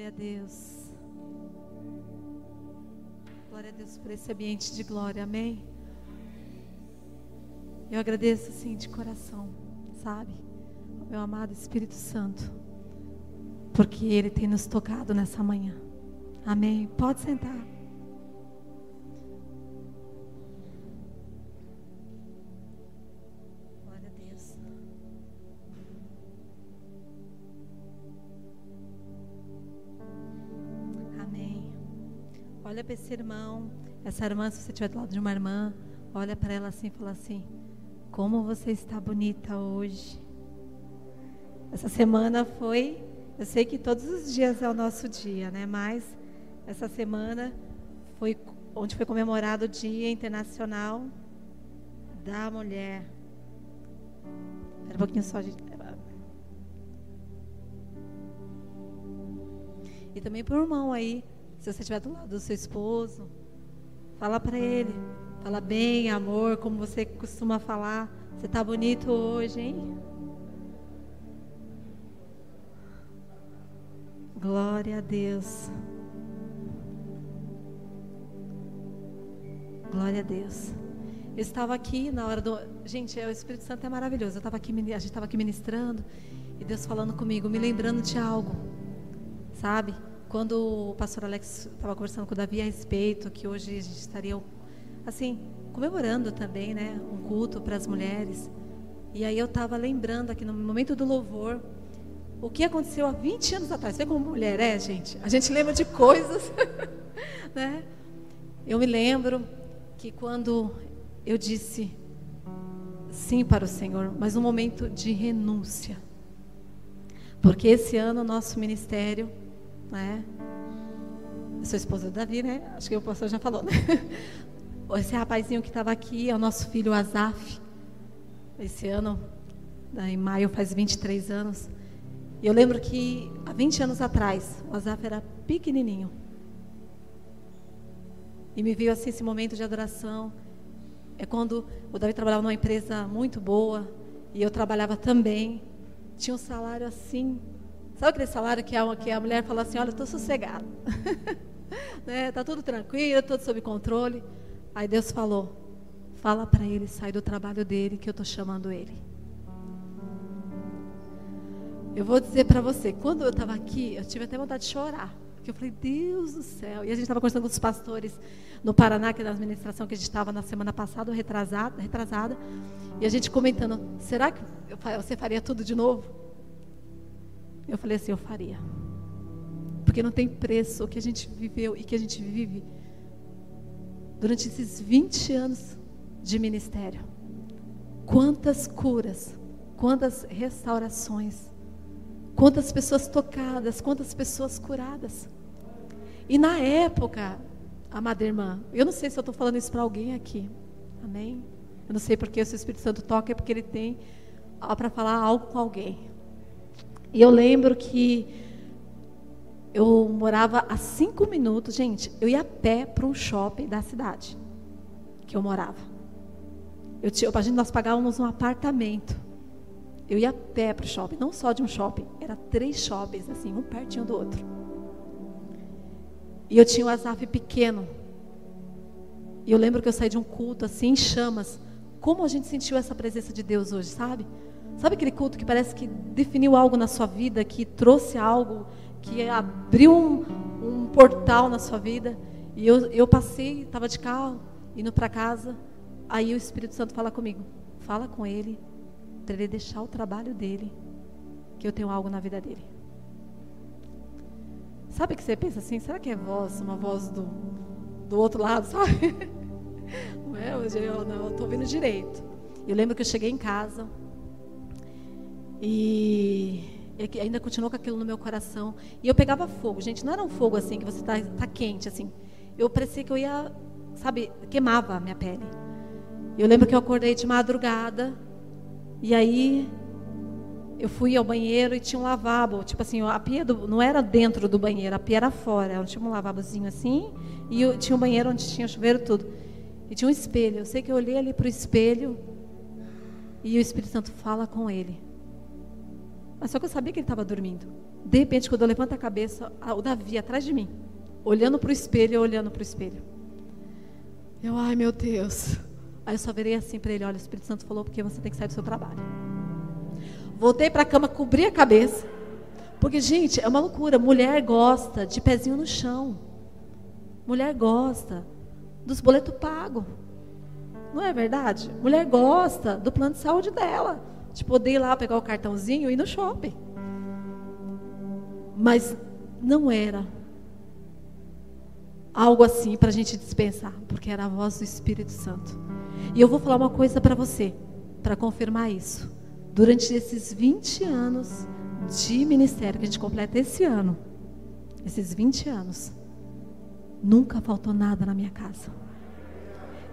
Glória a Deus. Glória a Deus por esse ambiente de glória, amém? Eu agradeço assim de coração, sabe? Meu amado Espírito Santo, porque Ele tem nos tocado nessa manhã, amém? Pode sentar. Esse irmão, essa irmã, se você estiver do lado de uma irmã, olha para ela assim e fala assim: Como você está bonita hoje. Essa semana foi, eu sei que todos os dias é o nosso dia, né? Mas essa semana foi onde foi comemorado o Dia Internacional da Mulher. Espera um pouquinho só, gente. E também para o irmão aí, se você estiver do lado do seu esposo, fala para ele, fala bem, amor, como você costuma falar. Você está bonito hoje, hein? Glória a Deus. Glória a Deus. Eu estava aqui na hora do. Gente, o Espírito Santo é maravilhoso. Eu estava aqui, a gente estava aqui ministrando e Deus falando comigo, me lembrando de algo. Sabe? Quando o pastor Alex estava conversando com o Davi a respeito, que hoje a gente estaria, assim, comemorando também, né? Um culto para as mulheres. E aí eu estava lembrando aqui no momento do louvor, o que aconteceu há 20 anos atrás. Você como mulher é, gente? A gente lembra de coisas, né? Eu me lembro que quando eu disse sim para o Senhor, mas um momento de renúncia. Porque esse ano o nosso ministério, né? Eu sou esposa do Davi, né? Acho que o pastor já falou, né? Esse rapazinho que estava aqui é o nosso filho Azaf. Esse ano, em maio, faz 23 anos. E eu lembro que há 20 anos atrás, o Azaf era pequenininho. E me veio assim esse momento de adoração. É quando o Davi trabalhava numa empresa muito boa e eu trabalhava também. Tinha um salário assim. Sabe aquele salário que a, que a mulher fala assim: Olha, estou sossegada. né? Tá tudo tranquilo, tudo sob controle. Aí Deus falou: Fala para ele sair do trabalho dele, que eu estou chamando ele. Eu vou dizer para você: quando eu estava aqui, eu tive até vontade de chorar. Porque eu falei, Deus do céu. E a gente estava conversando com os pastores no Paraná, que é da administração que a gente estava na semana passada, retrasada, retrasada. E a gente comentando, será que você faria tudo de novo? Eu falei assim, eu faria. Porque não tem preço o que a gente viveu e que a gente vive durante esses 20 anos de ministério. Quantas curas, quantas restaurações, Quantas pessoas tocadas, quantas pessoas curadas. E na época, amada irmã, eu não sei se eu estou falando isso para alguém aqui. Amém? Eu não sei porque o Espírito Santo toca, é porque ele tem para falar algo com alguém. E eu lembro que eu morava a cinco minutos, gente, eu ia a pé para um shopping da cidade que eu morava. Eu tinha, a gente, nós pagávamos um apartamento. Eu ia a pé para o shopping, não só de um shopping, era três shoppings, assim, um pertinho do outro. E eu tinha um Azaf pequeno. E eu lembro que eu saí de um culto assim, em chamas. Como a gente sentiu essa presença de Deus hoje, sabe? Sabe aquele culto que parece que definiu algo na sua vida, que trouxe algo, que abriu um, um portal na sua vida? E eu, eu passei, estava de carro, indo para casa. Aí o Espírito Santo fala comigo: fala com ele, para ele deixar o trabalho dele, que eu tenho algo na vida dele. Sabe que você pensa assim, será que é voz, uma voz do, do outro lado, sabe? Não é? Eu estou ouvindo direito. Eu lembro que eu cheguei em casa e ainda continuou com aquilo no meu coração. E eu pegava fogo. Gente, não era um fogo assim, que você está tá quente, assim. Eu parecia que eu ia, sabe, queimava a minha pele. Eu lembro que eu acordei de madrugada e aí eu fui ao banheiro e tinha um lavabo, tipo assim, a pia do, não era dentro do banheiro, a pia era fora. Tinha um lavabozinho assim e eu, tinha um banheiro onde tinha chuveiro tudo. E tinha um espelho. Eu sei que eu olhei ali para o espelho e o Espírito Santo fala com ele. Mas só que eu sabia que ele estava dormindo. De repente, quando eu levanto a cabeça, o Davi atrás de mim, olhando para o espelho, eu olhando para o espelho. Eu, ai meu Deus. Aí eu só virei assim para ele: olha, o Espírito Santo falou porque você tem que sair do seu trabalho. Voltei para a cama, cobri a cabeça. Porque, gente, é uma loucura. Mulher gosta de pezinho no chão. Mulher gosta dos boletos pagos. Não é verdade? Mulher gosta do plano de saúde dela. De poder ir lá pegar o cartãozinho e ir no shopping. Mas não era algo assim para a gente dispensar, porque era a voz do Espírito Santo. E eu vou falar uma coisa para você, para confirmar isso. Durante esses 20 anos de ministério que a gente completa esse ano, esses 20 anos, nunca faltou nada na minha casa.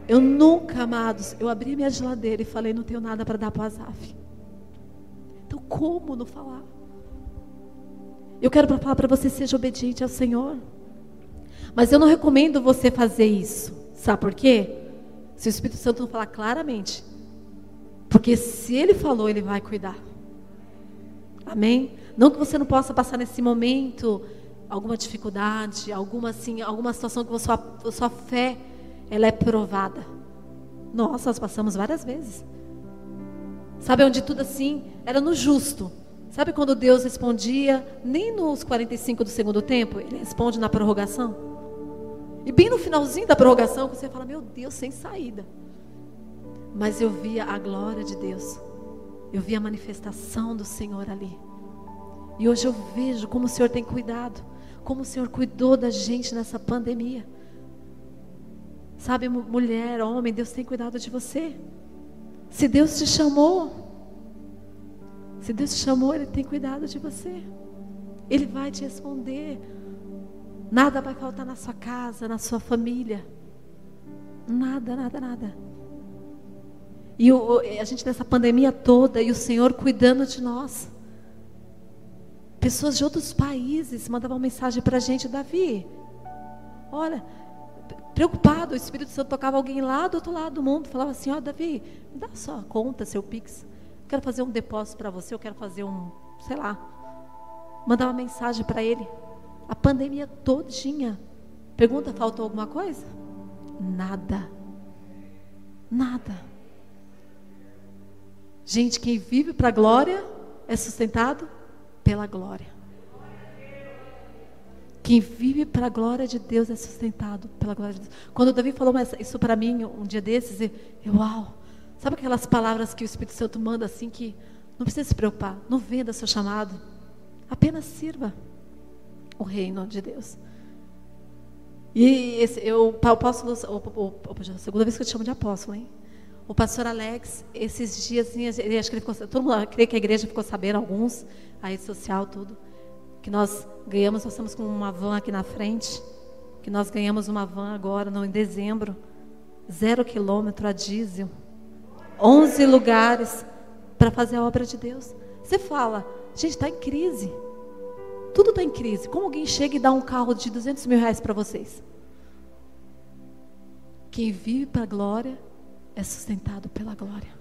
Eu nunca, amados, eu abri minha geladeira e falei, não tenho nada para dar para o Azaf. Como não falar? Eu quero falar para você, seja obediente ao Senhor. Mas eu não recomendo você fazer isso. Sabe por quê? Se o Espírito Santo não falar claramente. Porque se ele falou, ele vai cuidar. Amém? Não que você não possa passar nesse momento alguma dificuldade, alguma assim, alguma situação que a sua, a sua fé ela é provada. Nossa, nós passamos várias vezes. Sabe onde tudo assim era no justo. Sabe quando Deus respondia nem nos 45 do segundo tempo, ele responde na prorrogação? E bem no finalzinho da prorrogação, você fala, meu Deus, sem saída. Mas eu via a glória de Deus. Eu via a manifestação do Senhor ali. E hoje eu vejo como o Senhor tem cuidado. Como o Senhor cuidou da gente nessa pandemia. Sabe, mulher, homem, Deus tem cuidado de você. Se Deus te chamou, se Deus te chamou, Ele tem cuidado de você. Ele vai te responder. Nada vai faltar na sua casa, na sua família. Nada, nada, nada. E o, a gente nessa pandemia toda e o Senhor cuidando de nós. Pessoas de outros países mandavam mensagem para a gente, Davi. Olha, preocupado, o Espírito Santo tocava alguém lá do outro lado do mundo, falava assim: Ó, oh, Davi, me dá sua conta, seu Pix. quero fazer um depósito para você, eu quero fazer um, sei lá. Mandava mensagem para ele. A pandemia todinha. Pergunta, faltou alguma coisa? Nada. Nada. Gente, quem vive para a glória é sustentado pela glória. Quem vive para a glória de Deus é sustentado pela glória de Deus. Quando Davi falou isso para mim um dia desses, eu, uau. Sabe aquelas palavras que o Espírito Santo manda assim que não precisa se preocupar, não venda seu chamado, apenas sirva o reino de Deus. E esse, eu, o apóstolo, o, o, a segunda vez que eu te chamo de apóstolo, hein? O pastor Alex, esses dias, assim, acho que ele ficou, todo mundo, creio que a igreja ficou sabendo, alguns, a rede social, tudo, que nós ganhamos, nós estamos com uma van aqui na frente, que nós ganhamos uma van agora, não, em dezembro, zero quilômetro a diesel, 11 lugares para fazer a obra de Deus. Você fala, gente, está em crise. Tudo está em crise. Como alguém chega e dá um carro de 200 mil reais para vocês? Quem vive para a glória é sustentado pela glória.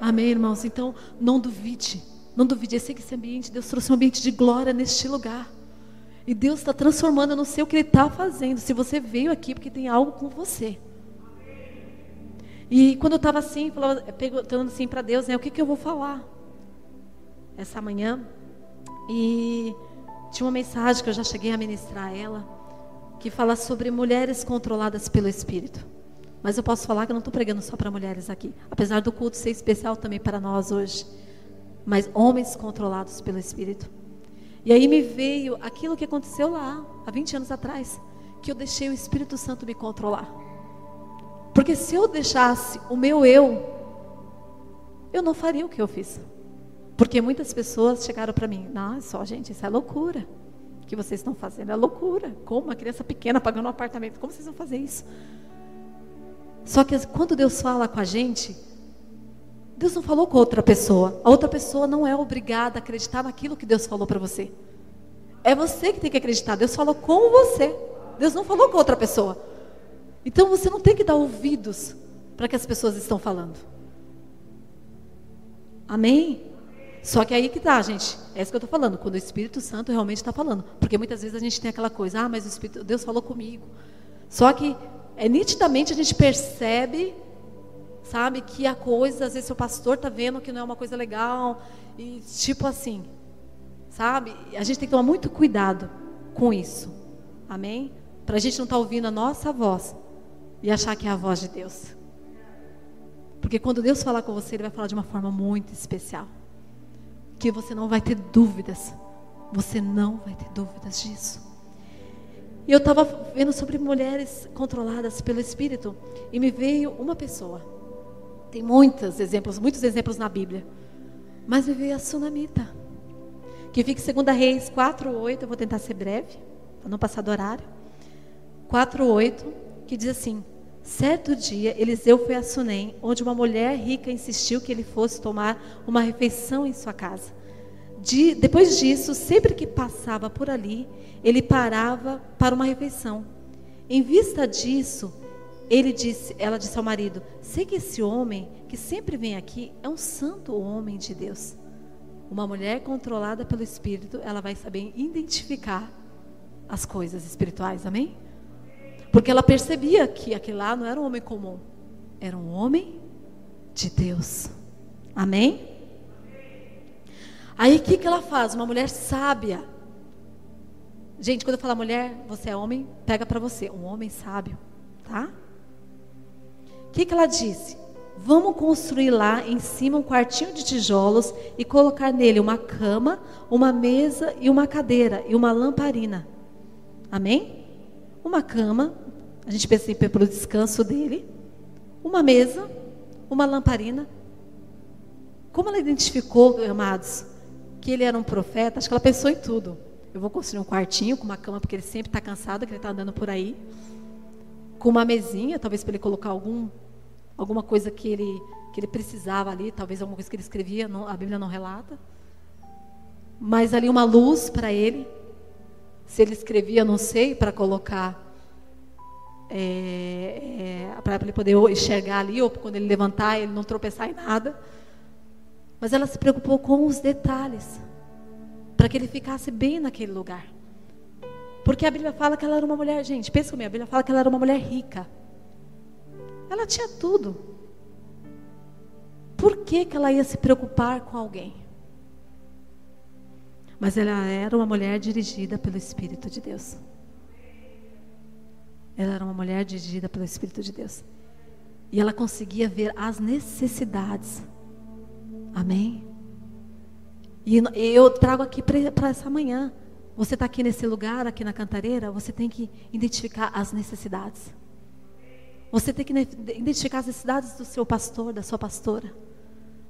Amém, irmãos? Então, não duvide. Não duvide. Eu sei que esse ambiente, Deus trouxe um ambiente de glória neste lugar. E Deus está transformando, eu não sei o que Ele está fazendo. Se você veio aqui, porque tem algo com você. E quando eu estava assim, perguntando assim para Deus, né, o que, que eu vou falar? Essa manhã, e tinha uma mensagem que eu já cheguei a ministrar ela, que fala sobre mulheres controladas pelo Espírito. Mas eu posso falar que eu não estou pregando só para mulheres aqui, apesar do culto ser especial também para nós hoje. Mas homens controlados pelo Espírito. E aí me veio aquilo que aconteceu lá, há 20 anos atrás, que eu deixei o Espírito Santo me controlar. Porque se eu deixasse o meu eu, eu não faria o que eu fiz. Porque muitas pessoas chegaram para mim, não, só gente, isso é loucura. O que vocês estão fazendo é loucura. Como uma criança pequena pagando um apartamento, como vocês vão fazer isso? Só que quando Deus fala com a gente, Deus não falou com outra pessoa. A outra pessoa não é obrigada a acreditar naquilo que Deus falou para você. É você que tem que acreditar. Deus falou com você. Deus não falou com outra pessoa. Então você não tem que dar ouvidos para que as pessoas estão falando. Amém? Só que aí que tá, gente. É isso que eu estou falando. Quando o Espírito Santo realmente está falando. Porque muitas vezes a gente tem aquela coisa, ah, mas o Espírito, Deus falou comigo. Só que é nitidamente a gente percebe, sabe, que a coisa, às vezes o pastor está vendo que não é uma coisa legal. E tipo assim, sabe? A gente tem que tomar muito cuidado com isso. Amém? Para a gente não estar tá ouvindo a nossa voz e achar que é a voz de Deus. Porque quando Deus falar com você, Ele vai falar de uma forma muito especial. Que você não vai ter dúvidas. Você não vai ter dúvidas disso. E eu estava vendo sobre mulheres controladas pelo Espírito. E me veio uma pessoa. Tem muitos exemplos, muitos exemplos na Bíblia. Mas veio a Sunamita. Que fica em 2 Reis 4,8. Eu vou tentar ser breve, para não passar do horário. 4,8, que diz assim: Certo dia, Eliseu foi a Sunem, onde uma mulher rica insistiu que ele fosse tomar uma refeição em sua casa. De, depois disso, sempre que passava por ali, ele parava para uma refeição. Em vista disso, ele disse, ela disse ao marido: Sei que esse homem que sempre vem aqui é um santo homem de Deus. Uma mulher controlada pelo Espírito, ela vai saber identificar as coisas espirituais, amém? Porque ela percebia que aquele lá não era um homem comum, era um homem de Deus. Amém? Aí o que, que ela faz? Uma mulher sábia. Gente, quando eu falar mulher, você é homem, pega para você. Um homem sábio, tá? Que, que ela disse? Vamos construir lá em cima um quartinho de tijolos e colocar nele uma cama, uma mesa e uma cadeira e uma lamparina. Amém? uma cama, a gente pensa em pelo descanso dele, uma mesa, uma lamparina. Como ela identificou, amados, que ele era um profeta? Acho que ela pensou em tudo. Eu vou construir um quartinho com uma cama, porque ele sempre está cansado, que ele está andando por aí. Com uma mesinha, talvez para ele colocar algum, alguma coisa que ele, que ele precisava ali, talvez alguma coisa que ele escrevia, não, a Bíblia não relata. Mas ali uma luz para ele. Se ele escrevia, não sei, para colocar. É, é, para ele poder enxergar ali, ou quando ele levantar, ele não tropeçar em nada. Mas ela se preocupou com os detalhes, para que ele ficasse bem naquele lugar. Porque a Bíblia fala que ela era uma mulher, gente, pensa comigo, a Bíblia fala que ela era uma mulher rica. Ela tinha tudo. Por que, que ela ia se preocupar com alguém? Mas ela era uma mulher dirigida pelo Espírito de Deus. Ela era uma mulher dirigida pelo Espírito de Deus. E ela conseguia ver as necessidades. Amém? E eu trago aqui para essa manhã. Você está aqui nesse lugar, aqui na cantareira, você tem que identificar as necessidades. Você tem que identificar as necessidades do seu pastor, da sua pastora.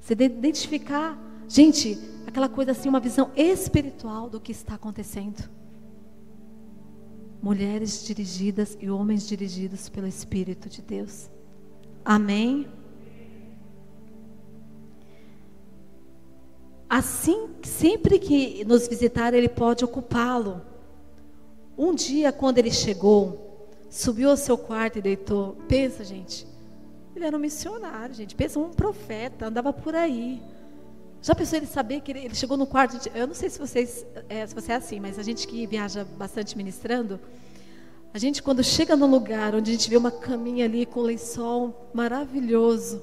Você tem que identificar Gente, aquela coisa assim, uma visão espiritual do que está acontecendo. Mulheres dirigidas e homens dirigidos pelo Espírito de Deus. Amém? Assim, sempre que nos visitar, Ele pode ocupá-lo. Um dia, quando ele chegou, subiu ao seu quarto e deitou. Pensa, gente, ele era um missionário, gente. Pensa, um profeta, andava por aí. Já pensou ele saber que ele, ele chegou no quarto? De, eu não sei se vocês, é, se você é assim, mas a gente que viaja bastante ministrando, a gente quando chega no lugar onde a gente vê uma caminha ali com lençol maravilhoso,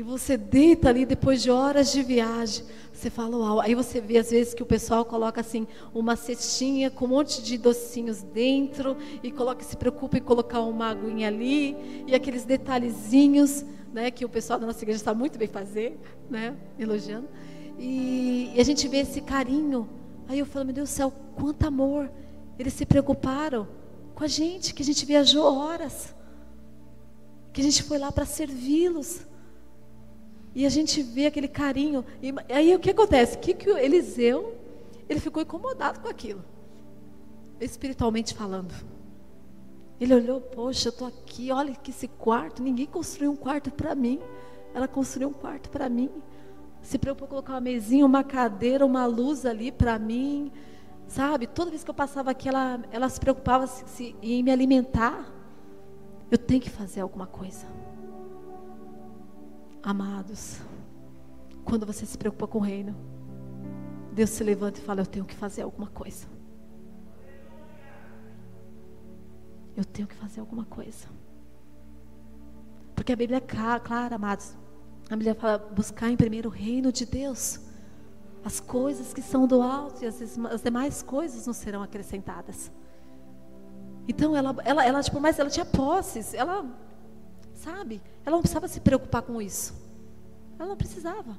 e você deita ali depois de horas de viagem, você fala, uau. Aí você vê às vezes que o pessoal coloca assim uma cestinha com um monte de docinhos dentro e coloca, se preocupa em colocar uma aguinha ali e aqueles detalhezinhos, né, que o pessoal da nossa igreja está muito bem fazer, né, elogiando. E, e a gente vê esse carinho. Aí eu falo, meu Deus do céu, quanto amor. Eles se preocuparam com a gente, que a gente viajou horas. Que a gente foi lá para servi-los. E a gente vê aquele carinho. E aí o que acontece? Que, que o Eliseu, ele ficou incomodado com aquilo. Espiritualmente falando. Ele olhou, poxa, eu estou aqui, olha que esse quarto, ninguém construiu um quarto para mim. Ela construiu um quarto para mim se preocupou em colocar uma mesinha, uma cadeira, uma luz ali para mim. Sabe? Toda vez que eu passava aqui, ela, ela se preocupava se, se, em me alimentar. Eu tenho que fazer alguma coisa. Amados, quando você se preocupa com o reino, Deus se levanta e fala: Eu tenho que fazer alguma coisa. Eu tenho que fazer alguma coisa. Porque a Bíblia é clara, amados. A Bíblia fala: buscar em primeiro o reino de Deus. As coisas que são do alto e as, as demais coisas não serão acrescentadas. Então ela, ela, ela, tipo, mas ela tinha posses, ela, sabe, ela não precisava se preocupar com isso. Ela não precisava.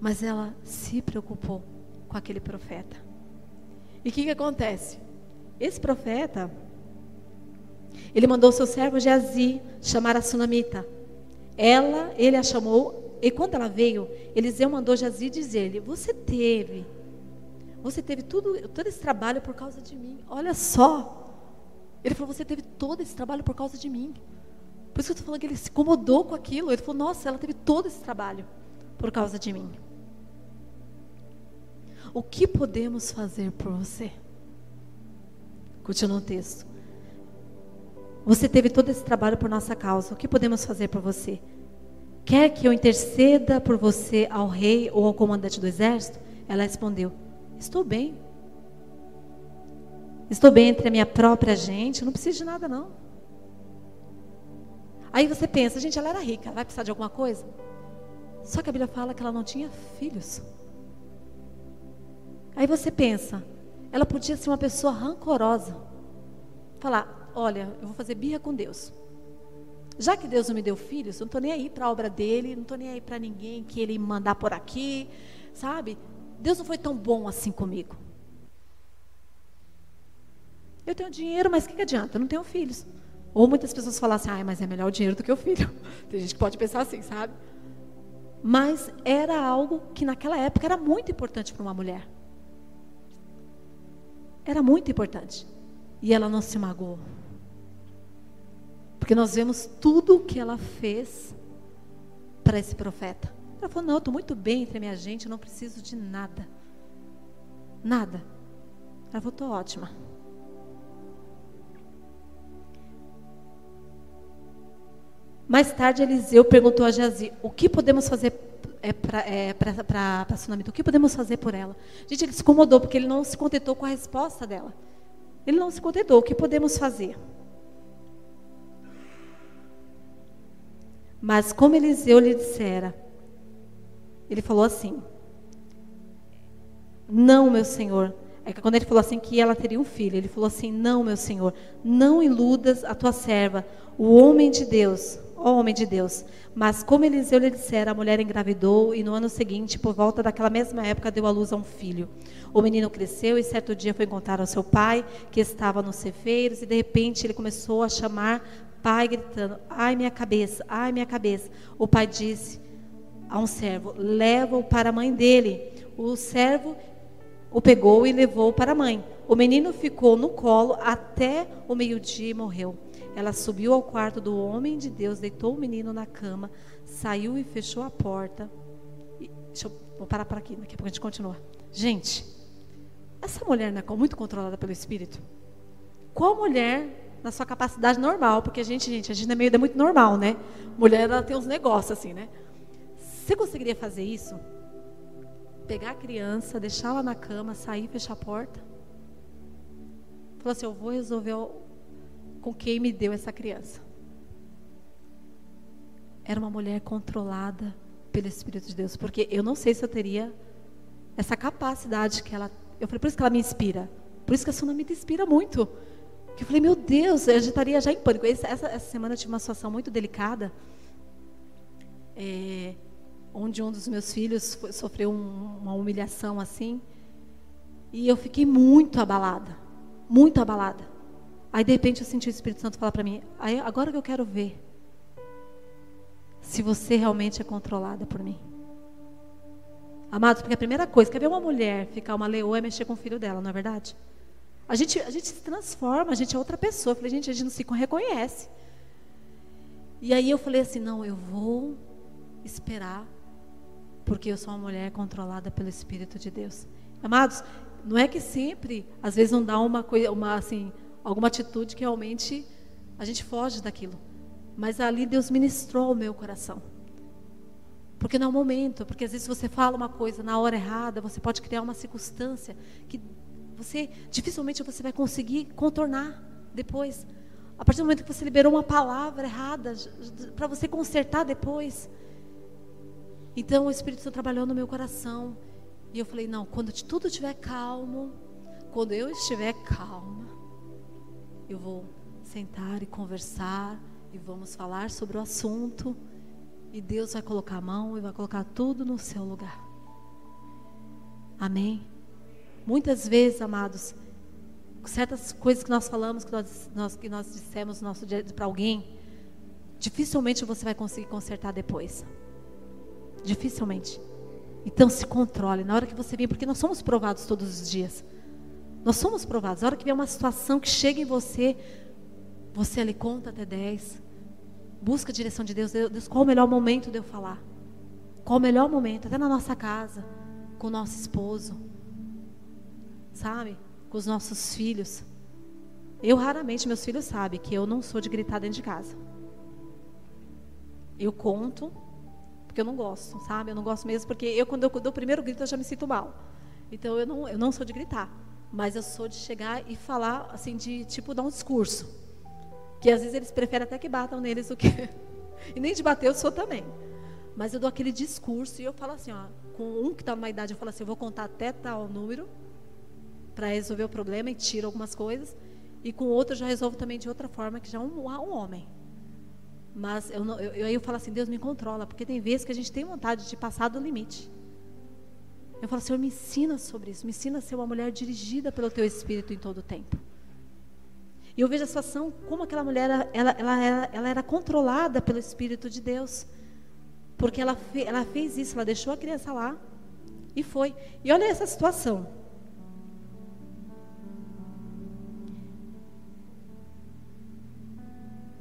Mas ela se preocupou com aquele profeta. E o que, que acontece? Esse profeta, ele mandou seu servo Geazi chamar a sunamita. Ela, ele a chamou, e quando ela veio, Eliseu mandou Geazi dizer-lhe: Você teve, você teve tudo, todo esse trabalho por causa de mim. Olha só. Ele falou: Você teve todo esse trabalho por causa de mim. Por isso que eu estou falando que ele se incomodou com aquilo. Ele falou: Nossa, ela teve todo esse trabalho por causa de mim. O que podemos fazer por você? Continua o texto. Você teve todo esse trabalho por nossa causa. O que podemos fazer por você? Quer que eu interceda por você ao rei ou ao comandante do exército? Ela respondeu: Estou bem. Estou bem entre a minha própria gente, não preciso de nada não. Aí você pensa, gente, ela era rica, ela vai precisar de alguma coisa? Só que a Bíblia fala que ela não tinha filhos. Aí você pensa, ela podia ser uma pessoa rancorosa. Falar, olha, eu vou fazer birra com Deus. Já que Deus não me deu filhos, eu não estou nem aí para a obra dele, não estou nem aí para ninguém que ele mandar por aqui, sabe? Deus não foi tão bom assim comigo. Eu tenho dinheiro, mas o que, que adianta? Eu não tenho filhos. Ou muitas pessoas falam assim, ah, mas é melhor o dinheiro do que o filho. Tem gente que pode pensar assim, sabe? Mas era algo que naquela época era muito importante para uma mulher. Era muito importante. E ela não se magoou. Porque nós vemos tudo o que ela fez para esse profeta. Ela falou: Não, eu estou muito bem entre a minha gente, eu não preciso de nada. Nada. Ela falou: Estou ótima. Mais tarde, Eliseu perguntou a Jazi: O que podemos fazer é, para é, a Sunamita? O que podemos fazer por ela? Gente, ele se incomodou porque ele não se contentou com a resposta dela. Ele não se contentou. O que podemos fazer? Mas como Eliseu lhe dissera, ele falou assim: Não, meu senhor. É que quando ele falou assim que ela teria um filho, ele falou assim: Não, meu senhor, não iludas a tua serva, o homem de Deus ó homem de Deus. Mas como Eliseu lhe dissera, a mulher engravidou e no ano seguinte, por volta daquela mesma época, deu à luz a um filho. O menino cresceu e certo dia foi encontrar o seu pai, que estava nos cefeiros, e de repente ele começou a chamar pai, gritando: Ai, minha cabeça, ai, minha cabeça. O pai disse a um servo: Leva-o para a mãe dele. O servo o pegou e levou para a mãe. O menino ficou no colo até o meio-dia e morreu. Ela subiu ao quarto do homem de Deus, deitou o menino na cama, saiu e fechou a porta. E, deixa eu vou parar por aqui, daqui a pouco a gente continua. Gente, essa mulher não é muito controlada pelo Espírito? Qual mulher, na sua capacidade normal, porque a gente, gente, a gente é meio é muito normal, né? Mulher, ela tem uns negócios assim, né? Você conseguiria fazer isso? Pegar a criança, deixá-la na cama, sair, fechar a porta? Falou assim: Eu vou resolver com quem me deu essa criança. Era uma mulher controlada pelo Espírito de Deus, porque eu não sei se eu teria essa capacidade que ela. Eu falei, por isso que ela me inspira. Por isso que a Suna me inspira muito. Que eu falei, meu Deus, eu já estaria já em pânico. Essa, essa semana eu tive uma situação muito delicada, é, onde um dos meus filhos foi, sofreu um, uma humilhação assim, e eu fiquei muito abalada, muito abalada. Aí de repente eu senti o Espírito Santo falar para mim: agora que eu quero ver se você realmente é controlada por mim. Amados, porque a primeira coisa, quer ver uma mulher ficar uma leoa é mexer com o filho dela, não é verdade? A gente, a gente se transforma, a gente é outra pessoa. Eu falei, gente, a gente não se reconhece. E aí eu falei assim: não, eu vou esperar, porque eu sou uma mulher controlada pelo Espírito de Deus. Amados, não é que sempre, às vezes não dá uma coisa, uma assim, alguma atitude que realmente a gente foge daquilo. Mas ali Deus ministrou o meu coração. Porque não é o momento, porque às vezes você fala uma coisa na hora errada, você pode criar uma circunstância que você dificilmente você vai conseguir contornar depois. A partir do momento que você liberou uma palavra errada, para você consertar depois. Então o Espírito Santo trabalhou no meu coração. E eu falei: não, quando tudo estiver calmo, quando eu estiver calma, eu vou sentar e conversar e vamos falar sobre o assunto. E Deus vai colocar a mão e vai colocar tudo no seu lugar. Amém? Muitas vezes, amados, certas coisas que nós falamos, que nós, nós que nós dissemos nosso para alguém, dificilmente você vai conseguir consertar depois. Dificilmente. Então se controle na hora que você vir, porque nós somos provados todos os dias. Nós somos provados. Na hora que vem uma situação que chega em você, você ali conta até 10. Busca a direção de Deus. Deus, qual o melhor momento de eu falar? Qual o melhor momento? Até na nossa casa, com o nosso esposo. Sabe? Com os nossos filhos. Eu raramente, meus filhos sabem que eu não sou de gritar dentro de casa. Eu conto, porque eu não gosto, sabe? Eu não gosto mesmo, porque eu, quando eu dou o primeiro grito, eu já me sinto mal. Então, eu não, eu não sou de gritar. Mas eu sou de chegar e falar, assim, de, tipo, dar um discurso. Que às vezes eles preferem até que batam neles do que. e nem de bater eu sou também. Mas eu dou aquele discurso e eu falo assim, ó, com um que está numa idade, eu falo assim, eu vou contar até tal número para resolver o problema e tiro algumas coisas. E com outro eu já resolvo também de outra forma, que já é um, um homem. Mas eu, não, eu, eu, eu falo assim, Deus me controla, porque tem vezes que a gente tem vontade de passar do limite. Eu falo, Senhor, me ensina sobre isso, me ensina a ser uma mulher dirigida pelo Teu Espírito em todo o tempo. E eu vejo a situação como aquela mulher, ela, ela, ela, ela era controlada pelo Espírito de Deus. Porque ela, fe, ela fez isso, ela deixou a criança lá e foi. E olha essa situação.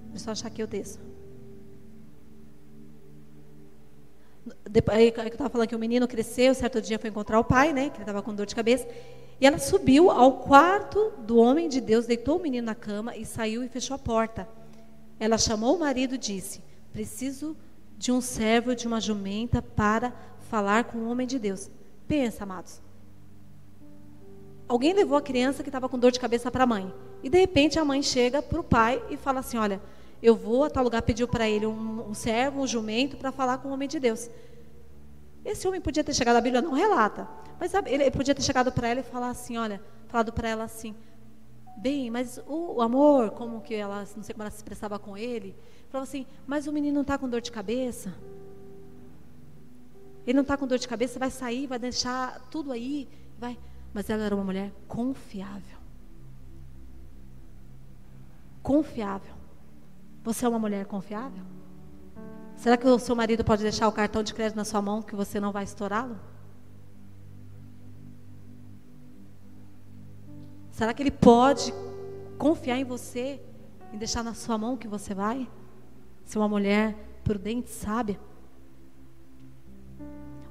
Deixa eu só achar aqui o texto. Depois, eu estava falando que o menino cresceu, certo dia foi encontrar o pai, né? Que ele estava com dor de cabeça. E ela subiu ao quarto do homem de Deus, deitou o menino na cama e saiu e fechou a porta. Ela chamou o marido e disse: Preciso de um servo de uma jumenta para falar com o homem de Deus. Pensa, amados. Alguém levou a criança que estava com dor de cabeça para a mãe. E de repente a mãe chega para o pai e fala assim: Olha, eu vou a tal lugar, pediu para ele um, um servo, um jumento, para falar com o homem de Deus. Esse homem podia ter chegado, a Bíblia não relata, mas ele podia ter chegado para ela e falar assim, olha, falado para ela assim, bem, mas o, o, amor, como que ela, não sei como ela se expressava com ele, falava assim, mas o menino não está com dor de cabeça? Ele não está com dor de cabeça, vai sair, vai deixar tudo aí, vai. Mas ela era uma mulher confiável. Confiável. Você é uma mulher confiável? Será que o seu marido pode deixar o cartão de crédito na sua mão que você não vai estourá-lo? Será que ele pode confiar em você e deixar na sua mão que você vai? Ser uma mulher prudente, sábia?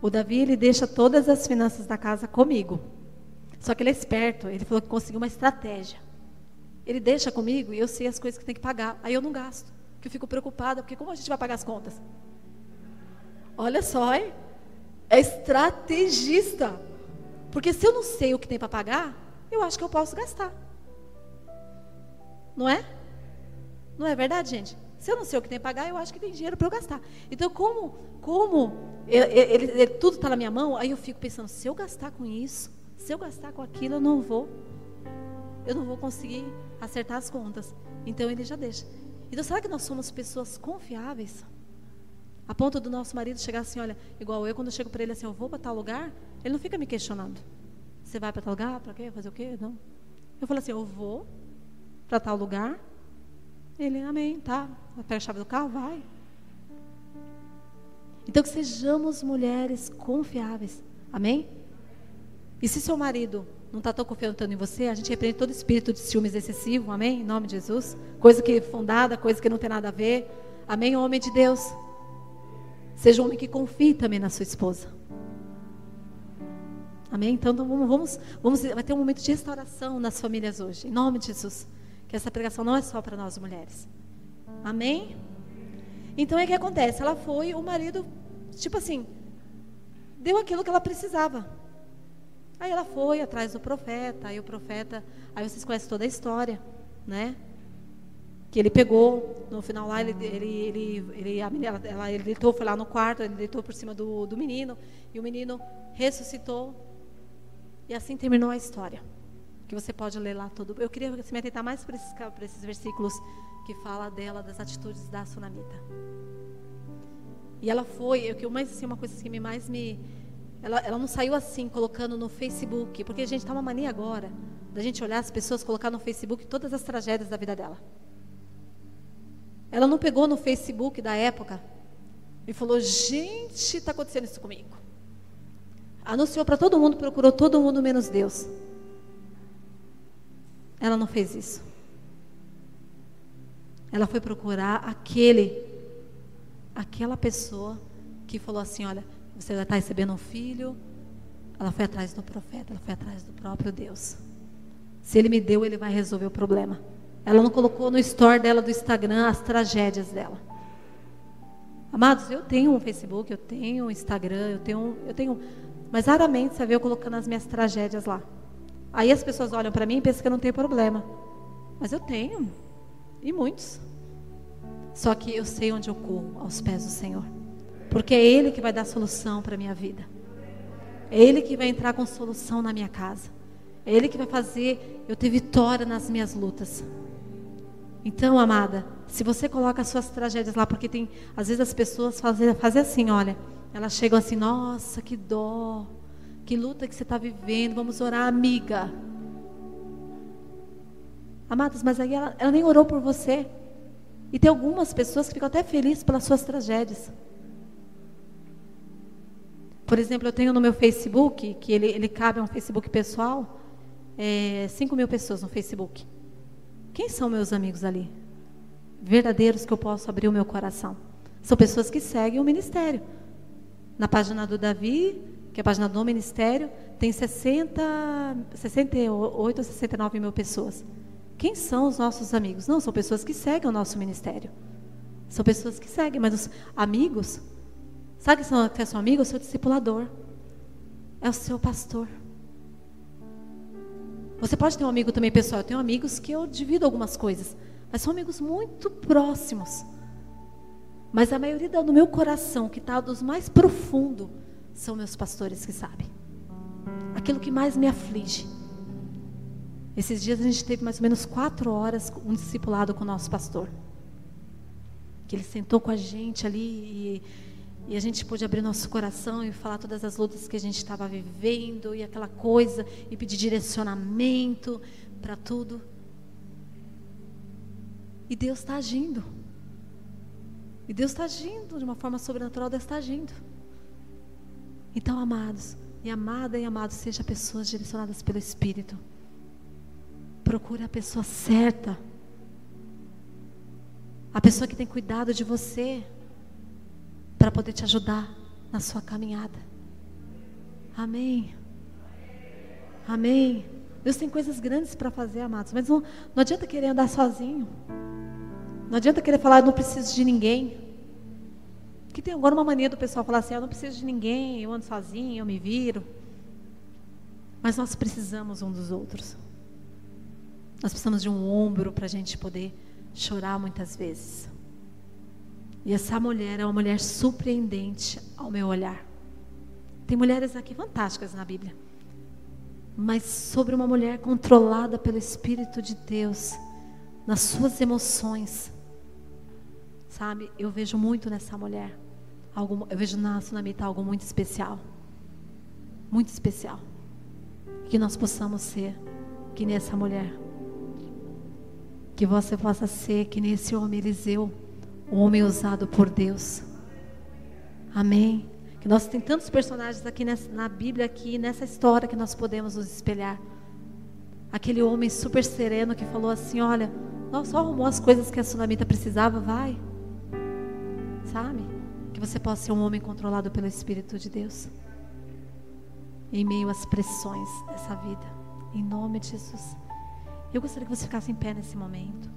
O Davi, ele deixa todas as finanças da casa comigo. Só que ele é esperto, ele falou que conseguiu uma estratégia. Ele deixa comigo e eu sei as coisas que tem que pagar. Aí eu não gasto que eu fico preocupada, porque como a gente vai pagar as contas? Olha só, hein? é estrategista. Porque se eu não sei o que tem para pagar, eu acho que eu posso gastar. Não é? Não é verdade, gente? Se eu não sei o que tem para pagar, eu acho que tem dinheiro para eu gastar. Então, como, como ele, ele, ele, tudo está na minha mão, aí eu fico pensando, se eu gastar com isso, se eu gastar com aquilo, eu não vou, eu não vou conseguir acertar as contas. Então ele já deixa. Então, será que nós somos pessoas confiáveis? A ponto do nosso marido chegar assim, olha, igual eu, quando eu chego para ele assim, eu vou para tal lugar, ele não fica me questionando. Você vai para tal lugar? Para quê? Fazer o quê? Não. Eu falo assim, eu vou para tal lugar. Ele, amém, tá. Pega a chave do carro, vai. Então, que sejamos mulheres confiáveis. Amém? E se seu marido não está tão confiando em você, a gente repreende todo espírito de ciúmes excessivo, amém? Em nome de Jesus. Coisa que é fundada, coisa que não tem nada a ver. Amém, homem de Deus. Seja um homem que confie também na sua esposa. Amém? Então vamos, vamos, vamos, vai ter um momento de restauração nas famílias hoje, em nome de Jesus. Que essa pregação não é só para nós mulheres. Amém? Então é que acontece, ela foi, o marido Tipo assim, deu aquilo que ela precisava. Aí ela foi atrás do profeta, aí o profeta, aí vocês conhecem toda a história, né? Que ele pegou, no final lá, ele, ele, ele, ele a menina, ela, ele deitou, foi lá no quarto, ele deitou por cima do, do menino, e o menino ressuscitou, e assim terminou a história. Que você pode ler lá todo. Eu queria me atentar mais para esses, esses versículos que fala dela, das atitudes da sunamita. E ela foi, eu que assim, uma coisa que mais me ela, ela não saiu assim colocando no Facebook, porque a gente está uma mania agora da gente olhar as pessoas colocar no Facebook todas as tragédias da vida dela. Ela não pegou no Facebook da época e falou: "Gente, está acontecendo isso comigo". Anunciou para todo mundo, procurou todo mundo menos Deus. Ela não fez isso. Ela foi procurar aquele, aquela pessoa que falou assim: olha, você vai estar recebendo um filho. Ela foi atrás do profeta, ela foi atrás do próprio Deus. Se ele me deu, ele vai resolver o problema. Ela não colocou no store dela do Instagram as tragédias dela. Amados, eu tenho um Facebook, eu tenho um Instagram, eu tenho, eu tenho, mas raramente você vê eu colocando as minhas tragédias lá. Aí as pessoas olham para mim e pensam que eu não tenho problema. Mas eu tenho. E muitos. Só que eu sei onde eu corro, aos pés do Senhor. Porque é Ele que vai dar solução para a minha vida. É Ele que vai entrar com solução na minha casa. É Ele que vai fazer eu ter vitória nas minhas lutas. Então, amada, se você coloca as suas tragédias lá, porque tem, às vezes as pessoas fazem, fazem assim, olha, elas chegam assim, nossa, que dó, que luta que você está vivendo, vamos orar, amiga. Amados, mas aí ela, ela nem orou por você. E tem algumas pessoas que ficam até felizes pelas suas tragédias. Por exemplo, eu tenho no meu Facebook, que ele, ele cabe a um Facebook pessoal, é, 5 mil pessoas no Facebook. Quem são meus amigos ali? Verdadeiros que eu posso abrir o meu coração. São pessoas que seguem o ministério. Na página do Davi, que é a página do ministério, tem 60, 68 ou 69 mil pessoas. Quem são os nossos amigos? Não, são pessoas que seguem o nosso ministério. São pessoas que seguem, mas os amigos, sabe que são, que é seu amigo? É o seu discipulador. É o seu pastor. Você pode ter um amigo também, pessoal. Eu tenho amigos que eu divido algumas coisas, mas são amigos muito próximos. Mas a maioria do meu coração, que está dos mais profundo, são meus pastores que sabem. Aquilo que mais me aflige esses dias a gente teve mais ou menos quatro horas um discipulado com o nosso pastor. Que ele sentou com a gente ali e, e a gente pôde abrir nosso coração e falar todas as lutas que a gente estava vivendo e aquela coisa e pedir direcionamento para tudo. E Deus está agindo. E Deus está agindo de uma forma sobrenatural, Deus está agindo. Então, amados, e amada e amado, seja pessoas direcionadas pelo Espírito. Procure a pessoa certa. A pessoa que tem cuidado de você para poder te ajudar na sua caminhada. Amém. Amém. Deus tem coisas grandes para fazer, amados, mas não, não adianta querer andar sozinho. Não adianta querer falar, eu não preciso de ninguém. Que tem agora uma mania do pessoal falar assim, eu não preciso de ninguém, eu ando sozinho, eu me viro. Mas nós precisamos um dos outros. Nós precisamos de um ombro para a gente poder chorar muitas vezes. E essa mulher é uma mulher surpreendente ao meu olhar. Tem mulheres aqui fantásticas na Bíblia. Mas sobre uma mulher controlada pelo Espírito de Deus, nas suas emoções. Sabe, eu vejo muito nessa mulher. Algo, eu vejo na Sunamita algo muito especial. Muito especial. Que nós possamos ser que nessa mulher. Que você possa ser que nesse homem Eliseu, o homem usado por Deus. Amém. Que nós tem tantos personagens aqui nessa, na Bíblia, aqui nessa história que nós podemos nos espelhar. Aquele homem super sereno que falou assim: Olha, só arrumou as coisas que a sunamita precisava, vai. Sabe? Que você possa ser um homem controlado pelo Espírito de Deus. Em meio às pressões dessa vida. Em nome de Jesus. Eu gostaria que você ficasse em pé nesse momento.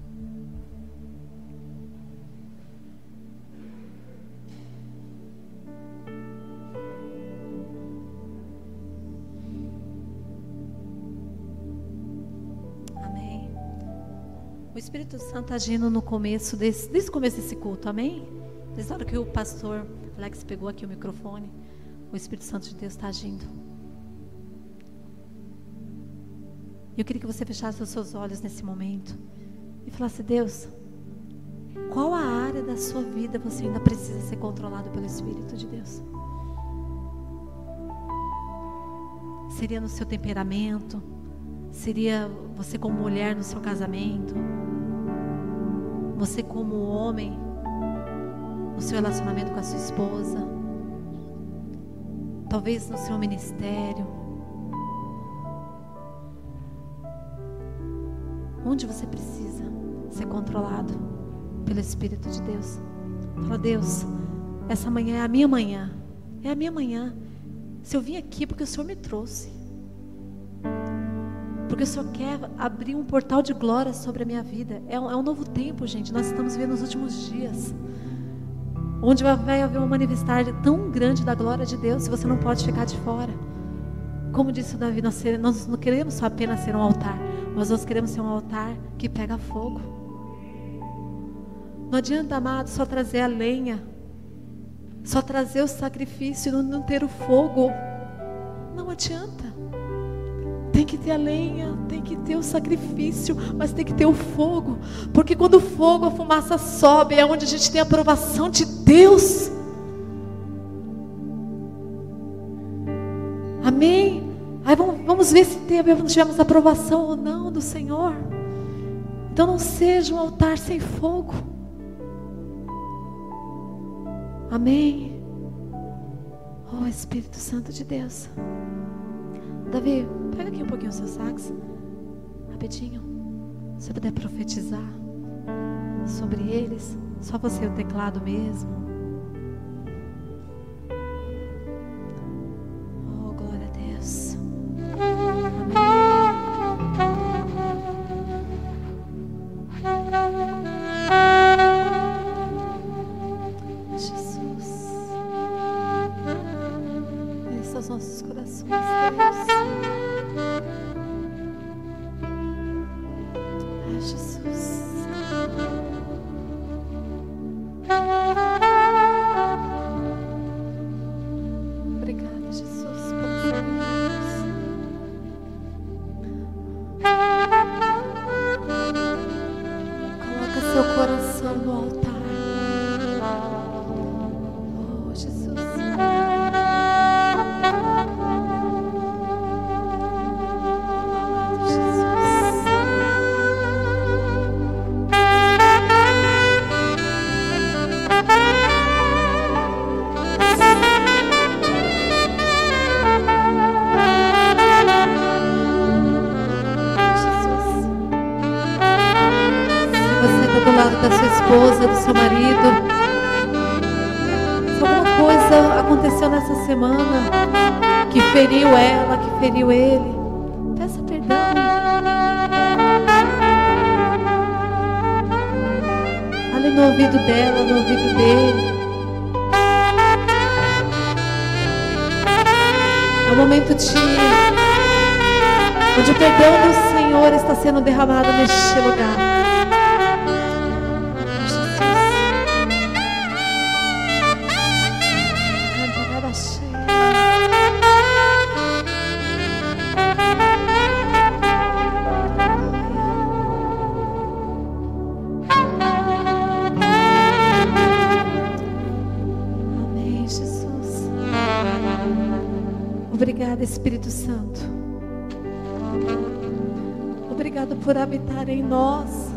Espírito Santo agindo no começo desse, o começo desse culto, amém? Desde a hora que o pastor Alex pegou aqui o microfone, o Espírito Santo de Deus está agindo. Eu queria que você fechasse os seus olhos nesse momento e falasse: Deus, qual a área da sua vida você ainda precisa ser controlado pelo Espírito de Deus? Seria no seu temperamento? Seria você como mulher no seu casamento? Você como homem no seu relacionamento com a sua esposa? Talvez no seu ministério? Onde você precisa ser controlado pelo Espírito de Deus? Fala, Deus, essa manhã é a minha manhã. É a minha manhã. Se eu vim aqui porque o Senhor me trouxe. Porque o Senhor quer abrir um portal de glória sobre a minha vida. É um, é um novo tempo, gente. Nós estamos vivendo os últimos dias. Onde vai haver uma manifestação tão grande da glória de Deus, se você não pode ficar de fora. Como disse o Davi, nós, nós não queremos só apenas ser um altar, mas nós queremos ser um altar que pega fogo. Não adianta, amado, só trazer a lenha, só trazer o sacrifício e não ter o fogo. Não adianta. Tem que ter a lenha, tem que ter o sacrifício, mas tem que ter o fogo. Porque quando o fogo, a fumaça sobe, é onde a gente tem a aprovação de Deus. Amém? Aí vamos, vamos ver se tivemos aprovação ou não do Senhor. Então não seja um altar sem fogo. Amém. Oh Espírito Santo de Deus. Davi, pega aqui um pouquinho o seu sax. Rapidinho. Se você puder profetizar sobre eles. Só você o teclado mesmo. Feriu ele. Peça perdão. Ali no ouvido dela, no ouvido dele. É o momento de onde o perdão do Senhor está sendo derramado neste lugar. Habitar em nós.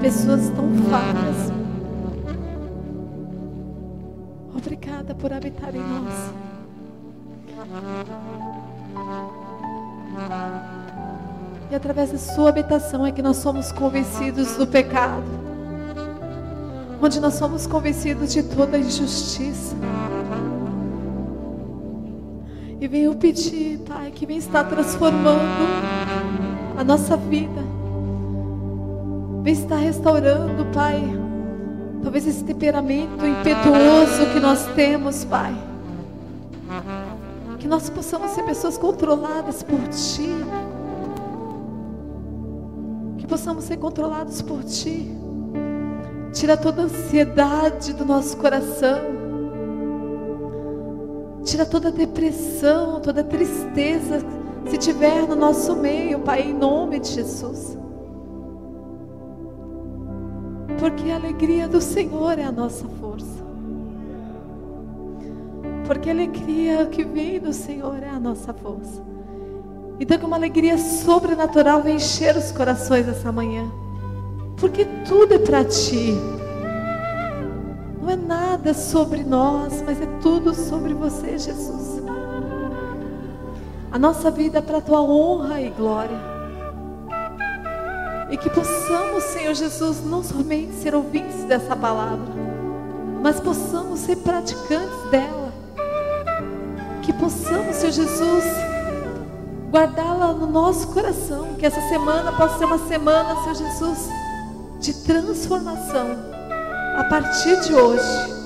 Pessoas tão falhas. Obrigada por habitar em nós. E através da sua habitação é que nós somos convencidos do pecado. Onde nós somos convencidos de toda injustiça. E venho pedir, Pai, que vem estar transformando a nossa vida. Vem estar restaurando, Pai. Talvez esse temperamento impetuoso que nós temos, Pai. Que nós possamos ser pessoas controladas por Ti. Que possamos ser controlados por Ti. Tira toda a ansiedade do nosso coração. Tira toda a depressão, toda a tristeza, se tiver no nosso meio, Pai, em nome de Jesus. Porque a alegria do Senhor é a nossa força. Porque a alegria que vem do Senhor é a nossa força. Então, que uma alegria sobrenatural encher os corações essa manhã. Porque tudo é para ti. Não é nada sobre nós, mas é tudo sobre você, Jesus. A nossa vida é para a tua honra e glória. E que possamos, Senhor Jesus, não somente ser ouvintes dessa palavra, mas possamos ser praticantes dela. Que possamos, Senhor Jesus, guardá-la no nosso coração. Que essa semana possa ser uma semana, Senhor Jesus, de transformação a partir de hoje.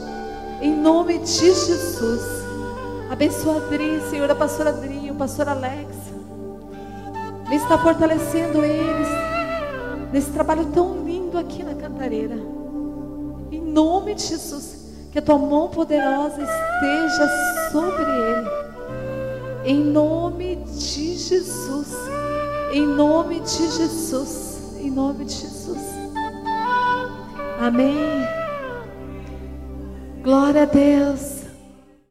Em nome de Jesus. Abençoa a Adri, Senhor, a pastora Adri, pastor Alex. Vem estar fortalecendo eles nesse trabalho tão lindo aqui na Cantareira. Em nome de Jesus, que a tua mão poderosa esteja sobre ele. Em nome de Jesus. Em nome de Jesus. Em nome de Jesus. Amém. Glória a Deus.